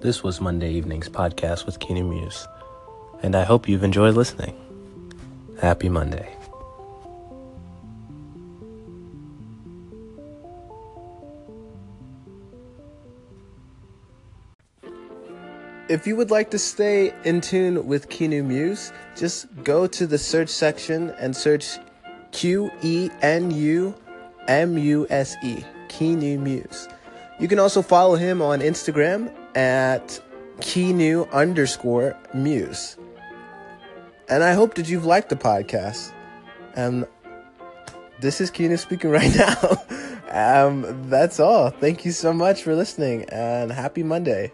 This was Monday Evening's podcast with Qenu Muse, and I hope you've enjoyed listening. Happy Monday. If you would like to stay in tune with Qenu Muse, just go to the search section and search Q E N U M U S E, Qenu Muse. You can also follow him on Instagram at Qenu underscore Muse. And I hope that you've liked the podcast. And this is Qenu speaking right now. um, that's all. Thank you so much for listening and happy Monday.